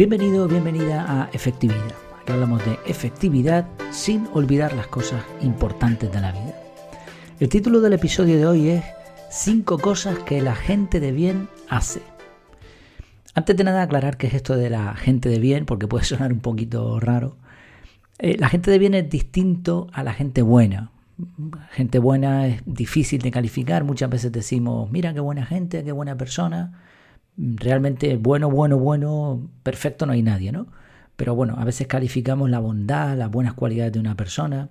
Bienvenido, bienvenida a Efectividad. Aquí hablamos de efectividad sin olvidar las cosas importantes de la vida. El título del episodio de hoy es 5 cosas que la gente de bien hace. Antes de nada aclarar qué es esto de la gente de bien, porque puede sonar un poquito raro. Eh, la gente de bien es distinto a la gente buena. Gente buena es difícil de calificar. Muchas veces decimos, mira qué buena gente, qué buena persona realmente bueno, bueno, bueno, perfecto no hay nadie, ¿no? Pero bueno, a veces calificamos la bondad, las buenas cualidades de una persona.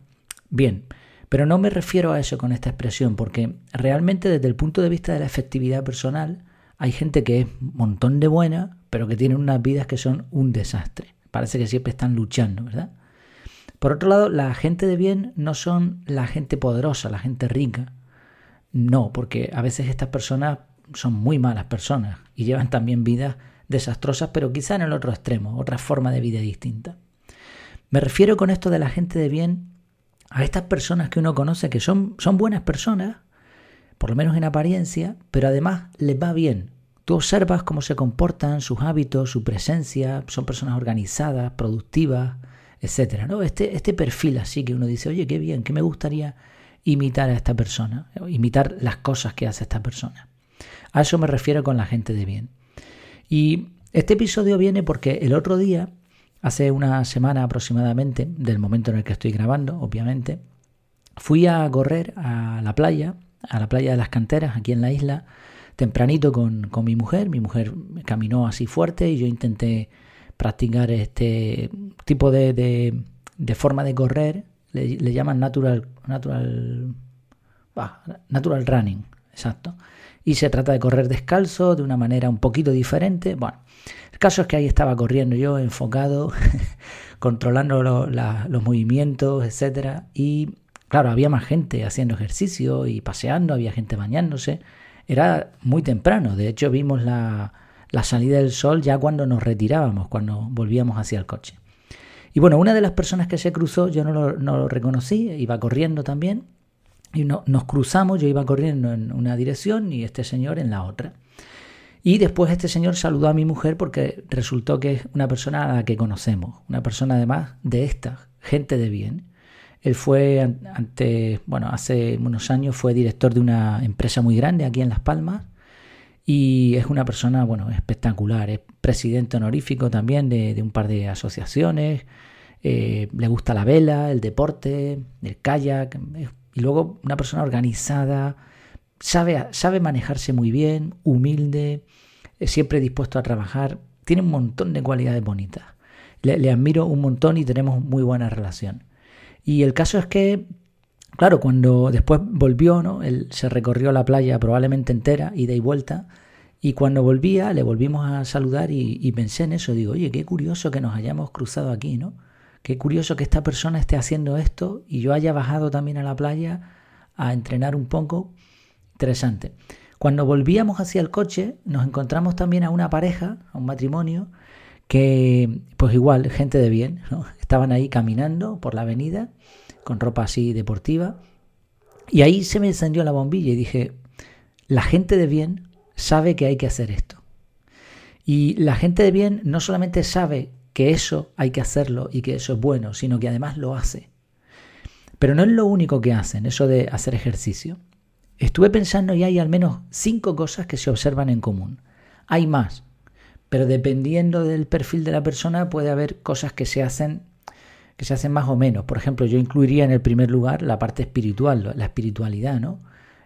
Bien, pero no me refiero a eso con esta expresión, porque realmente desde el punto de vista de la efectividad personal, hay gente que es un montón de buena, pero que tiene unas vidas que son un desastre. Parece que siempre están luchando, ¿verdad? Por otro lado, la gente de bien no son la gente poderosa, la gente rica. No, porque a veces estas personas son muy malas personas y llevan también vidas desastrosas, pero quizá en el otro extremo, otra forma de vida distinta. Me refiero con esto de la gente de bien a estas personas que uno conoce que son, son buenas personas, por lo menos en apariencia, pero además les va bien. Tú observas cómo se comportan, sus hábitos, su presencia, son personas organizadas, productivas, etcétera, ¿no? Este, este perfil así que uno dice, oye, qué bien, que me gustaría imitar a esta persona, imitar las cosas que hace esta persona. A eso me refiero con la gente de bien. Y este episodio viene porque el otro día, hace una semana aproximadamente, del momento en el que estoy grabando, obviamente, fui a correr a la playa, a la playa de las canteras, aquí en la isla, tempranito con, mi mujer. Mi mujer caminó así fuerte y yo intenté practicar este tipo de, de, forma de correr. Le, llaman natural, natural, natural running, exacto y se trata de correr descalzo de una manera un poquito diferente. Bueno, el caso es que ahí estaba corriendo yo enfocado, controlando los movimientos, etcétera y claro, había más gente haciendo ejercicio y paseando, había gente bañándose. Era muy temprano, de hecho vimos la, la salida del sol ya cuando nos retirábamos, cuando volvíamos hacia el coche. Y bueno, una de las personas que se cruzó, yo no lo, no lo reconocí, iba corriendo también, y nos cruzamos, yo iba corriendo en una dirección y este señor en la otra. Y después este señor saludó a mi mujer porque resultó que es una persona a la que conocemos, una persona además de esta, gente de bien. Él fue ante, bueno, hace unos años fue director de una empresa muy grande aquí en Las Palmas y es una persona, bueno, espectacular. Es presidente honorífico también de, un par de asociaciones. Eh, le gusta la vela, el deporte, el kayak. Y luego una persona organizada, sabe, sabe manejarse muy bien, humilde, siempre dispuesto a trabajar, tiene un montón de cualidades bonitas. Le, admiro un montón y tenemos muy buena relación. Y el caso es que, claro, cuando después volvió, ¿no? Él se recorrió la playa probablemente entera, ida y vuelta, y cuando volvía le volvimos a saludar y, y pensé en eso, digo, oye, qué curioso que nos hayamos cruzado aquí, ¿no? Qué curioso que esta persona esté haciendo esto y yo haya bajado también a la playa a entrenar un poco. Interesante. Cuando volvíamos hacia el coche, nos encontramos también a una pareja, a un matrimonio, que, pues igual, gente de bien, ¿no? Estaban ahí caminando por la avenida, con ropa así deportiva. Y ahí se me encendió la bombilla y dije, la gente de bien sabe que hay que hacer esto. Y la gente de bien no solamente sabe que eso hay que hacerlo y que eso es bueno, sino que además lo hace. Pero no es lo único que hacen, eso de hacer ejercicio. Estuve pensando y hay al menos cinco cosas que se observan en común. Hay más, pero dependiendo del perfil de la persona puede haber cosas que se hacen que se hacen más o menos. Por ejemplo, yo incluiría en el primer lugar la parte espiritual, la espiritualidad, ¿no?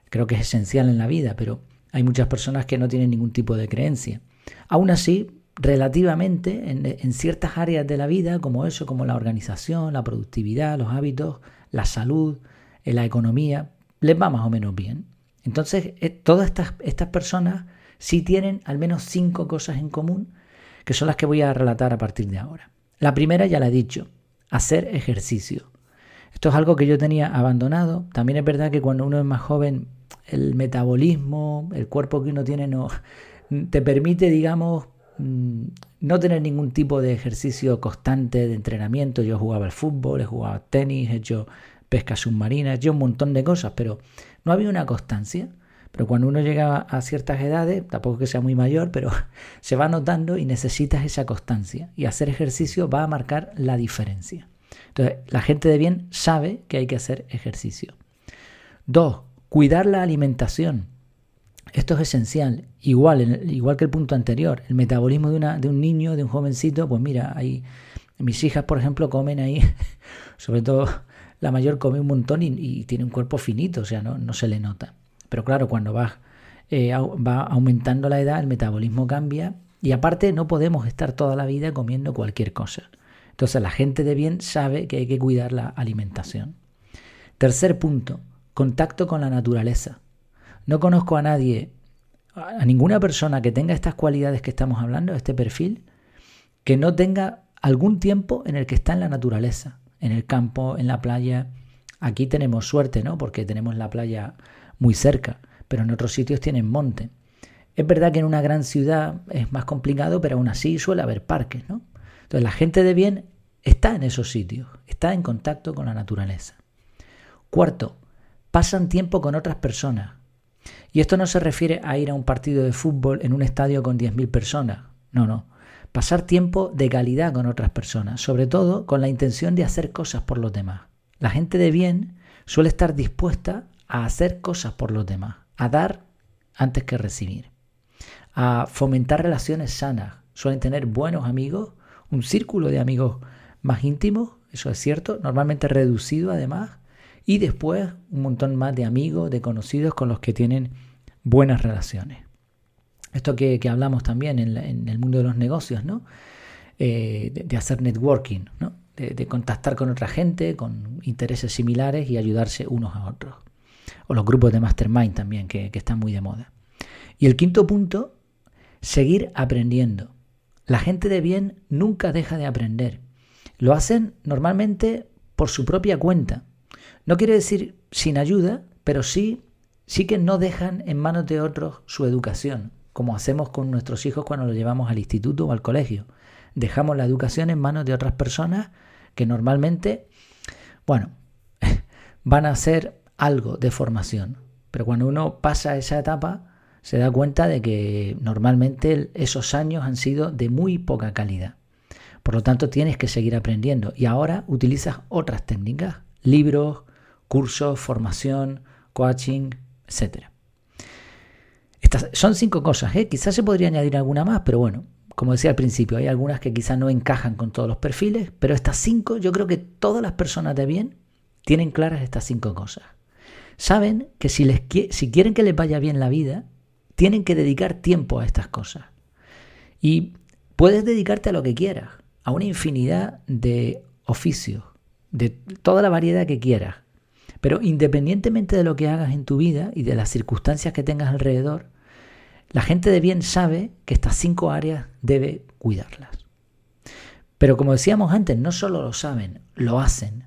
Creo que es esencial en la vida, pero hay muchas personas que no tienen ningún tipo de creencia. Aún así, relativamente en, ciertas áreas de la vida, como eso, como la organización, la productividad, los hábitos, la salud, eh, la economía, les va más o menos bien. Entonces, eh, todas estas, estas personas sí tienen al menos cinco cosas en común, que son las que voy a relatar a partir de ahora. La primera ya la he dicho, hacer ejercicio. Esto es algo que yo tenía abandonado. También es verdad que cuando uno es más joven, el metabolismo, el cuerpo que uno tiene no te permite, digamos, no tener ningún tipo de ejercicio constante de entrenamiento. Yo jugaba al fútbol, he jugado tenis, he hecho pesca submarina, he hecho un montón de cosas, pero no había una constancia. Pero cuando uno llega a ciertas edades, tampoco que sea muy mayor, pero se va notando y necesitas esa constancia. Y hacer ejercicio va a marcar la diferencia. Entonces, la gente de bien sabe que hay que hacer ejercicio. Dos, cuidar la alimentación. Esto es esencial. Igual, igual que el punto anterior, el metabolismo de, una, de un niño, de un jovencito, pues mira, ahí mis hijas, por ejemplo, comen ahí, sobre todo la mayor come un montón y, tiene un cuerpo finito, o sea, no, no se le nota. Pero claro, cuando va, eh, va aumentando la edad, el metabolismo cambia y aparte no podemos estar toda la vida comiendo cualquier cosa. Entonces la gente de bien sabe que hay que cuidar la alimentación. Tercer punto, contacto con la naturaleza. No conozco a nadie, a ninguna persona que tenga estas cualidades que estamos hablando, este perfil, que no tenga algún tiempo en el que está en la naturaleza, en el campo, en la playa. Aquí tenemos suerte, ¿no? Porque tenemos la playa muy cerca, pero en otros sitios tienen monte. Es verdad que en una gran ciudad es más complicado, pero aún así suele haber parques, ¿no? Entonces la gente de bien está en esos sitios, está en contacto con la naturaleza. Cuarto, pasan tiempo con otras personas. Y esto no se refiere a ir a un partido de fútbol en un estadio con 10.000 personas. No, no. Pasar tiempo de calidad con otras personas, sobre todo con la intención de hacer cosas por los demás. La gente de bien suele estar dispuesta a hacer cosas por los demás, a dar antes que recibir, a fomentar relaciones sanas. Suelen tener buenos amigos, un círculo de amigos más íntimos, eso es cierto, normalmente reducido además, y después un montón más de amigos, de conocidos con los que tienen buenas relaciones. Esto que, hablamos también en, el mundo de los negocios, ¿no? Eh, de, hacer networking, ¿no? de contactar con otra gente, con intereses similares y ayudarse unos a otros o los grupos de mastermind también, que, están muy de moda. Y el quinto punto, seguir aprendiendo. La gente de bien nunca deja de aprender. Lo hacen normalmente por su propia cuenta. No quiere decir sin ayuda, pero sí, sí que no dejan en manos de otros su educación, como hacemos con nuestros hijos cuando los llevamos al instituto o al colegio. Dejamos la educación en manos de otras personas que normalmente, bueno, van a ser algo de formación. Pero cuando uno pasa esa etapa, se da cuenta de que normalmente esos años han sido de muy poca calidad. Por lo tanto, tienes que seguir aprendiendo. Y ahora utilizas otras técnicas, libros, cursos, formación, coaching, etc. Estas son cinco cosas, ¿eh? quizás se podría añadir alguna más, pero bueno, como decía al principio, hay algunas que quizás no encajan con todos los perfiles, pero estas cinco, yo creo que todas las personas de bien tienen claras estas cinco cosas saben que si, les, si quieren que les vaya bien la vida, tienen que dedicar tiempo a estas cosas. Y puedes dedicarte a lo que quieras, a una infinidad de oficios, de toda la variedad que quieras. Pero independientemente de lo que hagas en tu vida y de las circunstancias que tengas alrededor, la gente de bien sabe que estas cinco áreas debe cuidarlas. Pero como decíamos antes, no solo lo saben, lo hacen.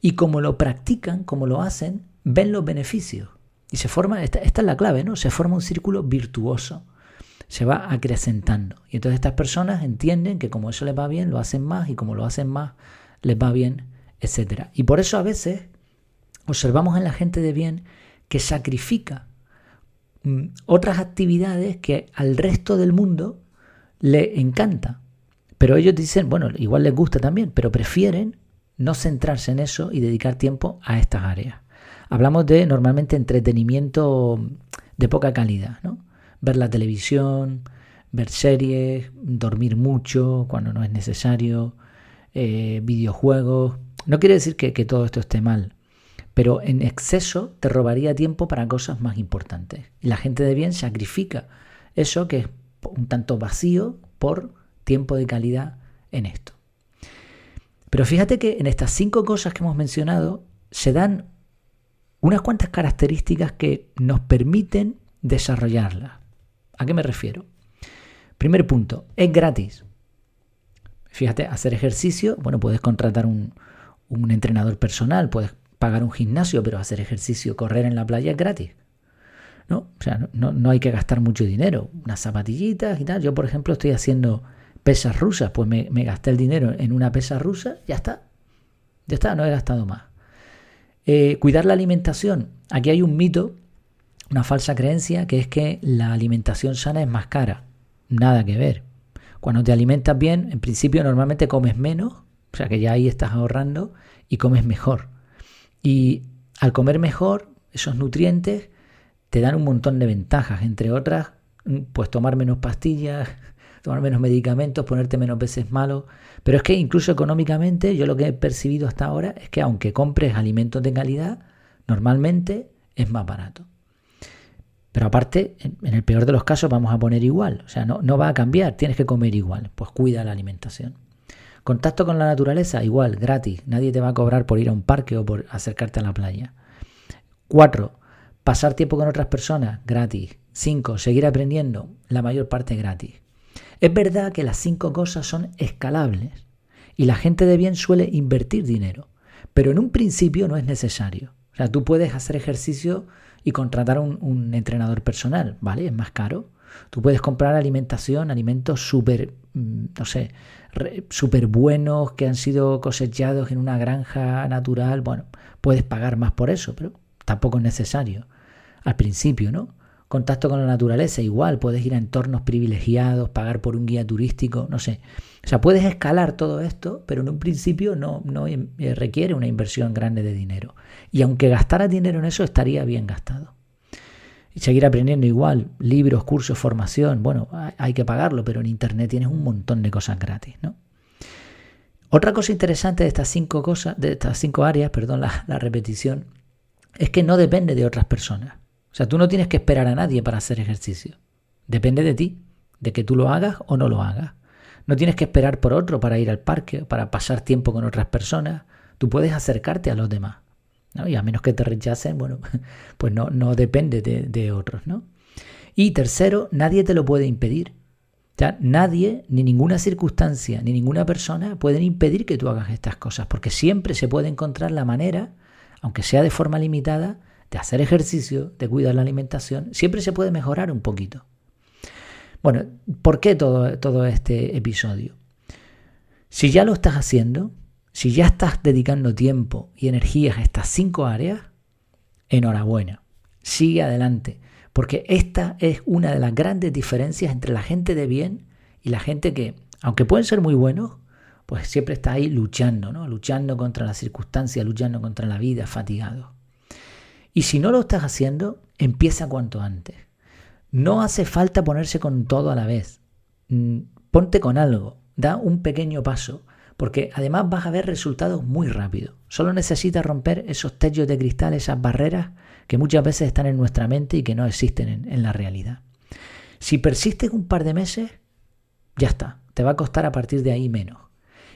Y como lo practican, como lo hacen, ven los beneficios. Y se forma, esta, es la clave, ¿no? Se forma un círculo virtuoso. Se va acrecentando. Y entonces estas personas entienden que como eso les va bien, lo hacen más, y como lo hacen más, les va bien, etc. Y por eso a veces observamos en la gente de bien que sacrifica mm, otras actividades que al resto del mundo le encanta. Pero ellos dicen, bueno, igual les gusta también, pero prefieren no centrarse en eso y dedicar tiempo a estas áreas. Hablamos de normalmente entretenimiento de poca calidad, ¿no? Ver la televisión, ver series, dormir mucho cuando no es necesario, eh, videojuegos. No quiere decir que, que todo esto esté mal, pero en exceso te robaría tiempo para cosas más importantes. Y la gente de bien sacrifica eso que es un tanto vacío por tiempo de calidad en esto. Pero fíjate que en estas cinco cosas que hemos mencionado se dan unas cuantas características que nos permiten desarrollarla. ¿A qué me refiero? Primer punto, es gratis. Fíjate, hacer ejercicio, bueno, puedes contratar un, entrenador personal, puedes pagar un gimnasio, pero hacer ejercicio, correr en la playa es gratis. ¿no? O sea, no, hay que gastar mucho dinero. Unas zapatillitas y tal. Yo, por ejemplo, estoy haciendo pesas rusas, pues me, me gasté el dinero en una pesa rusa, ya está. Ya está, no he gastado más. Eh, cuidar la alimentación. Aquí hay un mito una falsa creencia que es que la alimentación sana es más cara. Nada que ver. Cuando te alimentas bien, en principio normalmente comes menos, o sea que ya ahí estás ahorrando y comes mejor. Y al comer mejor, esos nutrientes te dan un montón de ventajas, entre otras, pues tomar menos pastillas, tomar menos medicamentos, ponerte menos veces malo. Pero es que incluso económicamente, yo lo que he percibido hasta ahora es que aunque compres alimentos de calidad, normalmente es más barato. Pero aparte, en el peor de los casos vamos a poner igual, o sea, no, no va a cambiar, tienes que comer igual, pues cuida la alimentación. Contacto con la naturaleza, igual, gratis, nadie te va a cobrar por ir a un parque o por acercarte a la playa. Cuatro, pasar tiempo con otras personas, gratis. Cinco, seguir aprendiendo, la mayor parte gratis. Es verdad que las cinco cosas son escalables y la gente de bien suele invertir dinero, pero en un principio no es necesario. O sea, tú puedes hacer ejercicio y contratar un, un entrenador personal, ¿vale? Es más caro. Tú puedes comprar alimentación, alimentos súper, mm, no sé, súper buenos que han sido cosechados en una granja natural. Bueno, puedes pagar más por eso, pero tampoco es necesario. Al principio, ¿no? Contacto con la naturaleza, igual, puedes ir a entornos privilegiados, pagar por un guía turístico, no sé. O sea, puedes escalar todo esto, pero en un principio no, no eh, requiere una inversión grande de dinero. Y aunque gastara dinero en eso, estaría bien gastado. Y seguir aprendiendo igual, libros, cursos, formación, bueno, hay que pagarlo, pero en Internet tienes un montón de cosas gratis, ¿no? Otra cosa interesante de estas cinco cosas, de estas cinco áreas, perdón, la, repetición, es que no depende de otras personas. O sea, tú no tienes que esperar a nadie para hacer ejercicio. Depende de ti, de que tú lo hagas o no lo hagas. No tienes que esperar por otro para ir al parque, para pasar tiempo con otras personas. Tú puedes acercarte a los demás. Y a menos que te rechacen, bueno, pues no, no depende de, otros. ¿no? Y tercero, nadie te lo puede impedir. O nadie, ni ninguna circunstancia, ni ninguna persona pueden impedir que tú hagas estas cosas, porque siempre se puede encontrar la manera, aunque sea de forma limitada, de hacer ejercicio, de cuidar la alimentación, siempre se puede mejorar un poquito. Bueno, ¿por qué todo, todo este episodio? Si ya lo estás haciendo, si ya estás dedicando tiempo y energías a estas cinco áreas, enhorabuena, sigue adelante, porque esta es una de las grandes diferencias entre la gente de bien y la gente que, aunque pueden ser muy buenos, pues siempre está ahí luchando, ¿no? Luchando contra las circunstancias, luchando contra la vida, fatigado. Y si no lo estás haciendo, empieza cuanto antes. No hace falta ponerse con todo a la vez. Mm, ponte con algo, da un pequeño paso, porque además vas a ver resultados muy rápido. Solo necesitas romper esos techos de cristal, esas barreras que muchas veces están en nuestra mente y que no existen en, la realidad. Si persistes un par de meses, ya está, te va a costar a partir de ahí menos.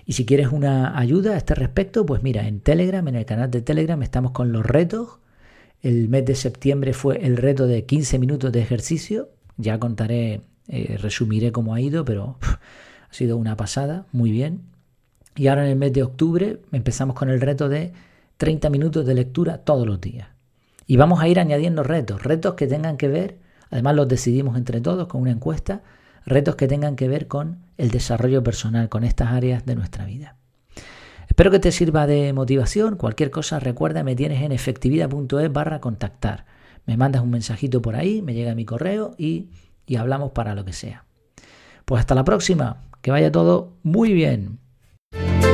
Y si quieres una ayuda a este respecto, pues mira, en Telegram, en el canal de Telegram, estamos con los retos el mes de septiembre fue el reto de 15 minutos de ejercicio. Ya contaré, eh, resumiré cómo ha ido, pero ha sido una pasada, muy bien. Y ahora en el mes de octubre empezamos con el reto de 30 minutos de lectura todos los días. Y vamos a ir añadiendo retos, retos que tengan que ver, además los decidimos entre todos con una encuesta, retos que tengan que ver con el desarrollo personal, con estas áreas de nuestra vida. Espero que te sirva de motivación. Cualquier cosa, recuerda, me tienes en efectividad.es barra contactar. Me mandas un mensajito por ahí, me llega mi correo y, y hablamos para lo que sea. Pues hasta la próxima. Que vaya todo muy bien. Thank you.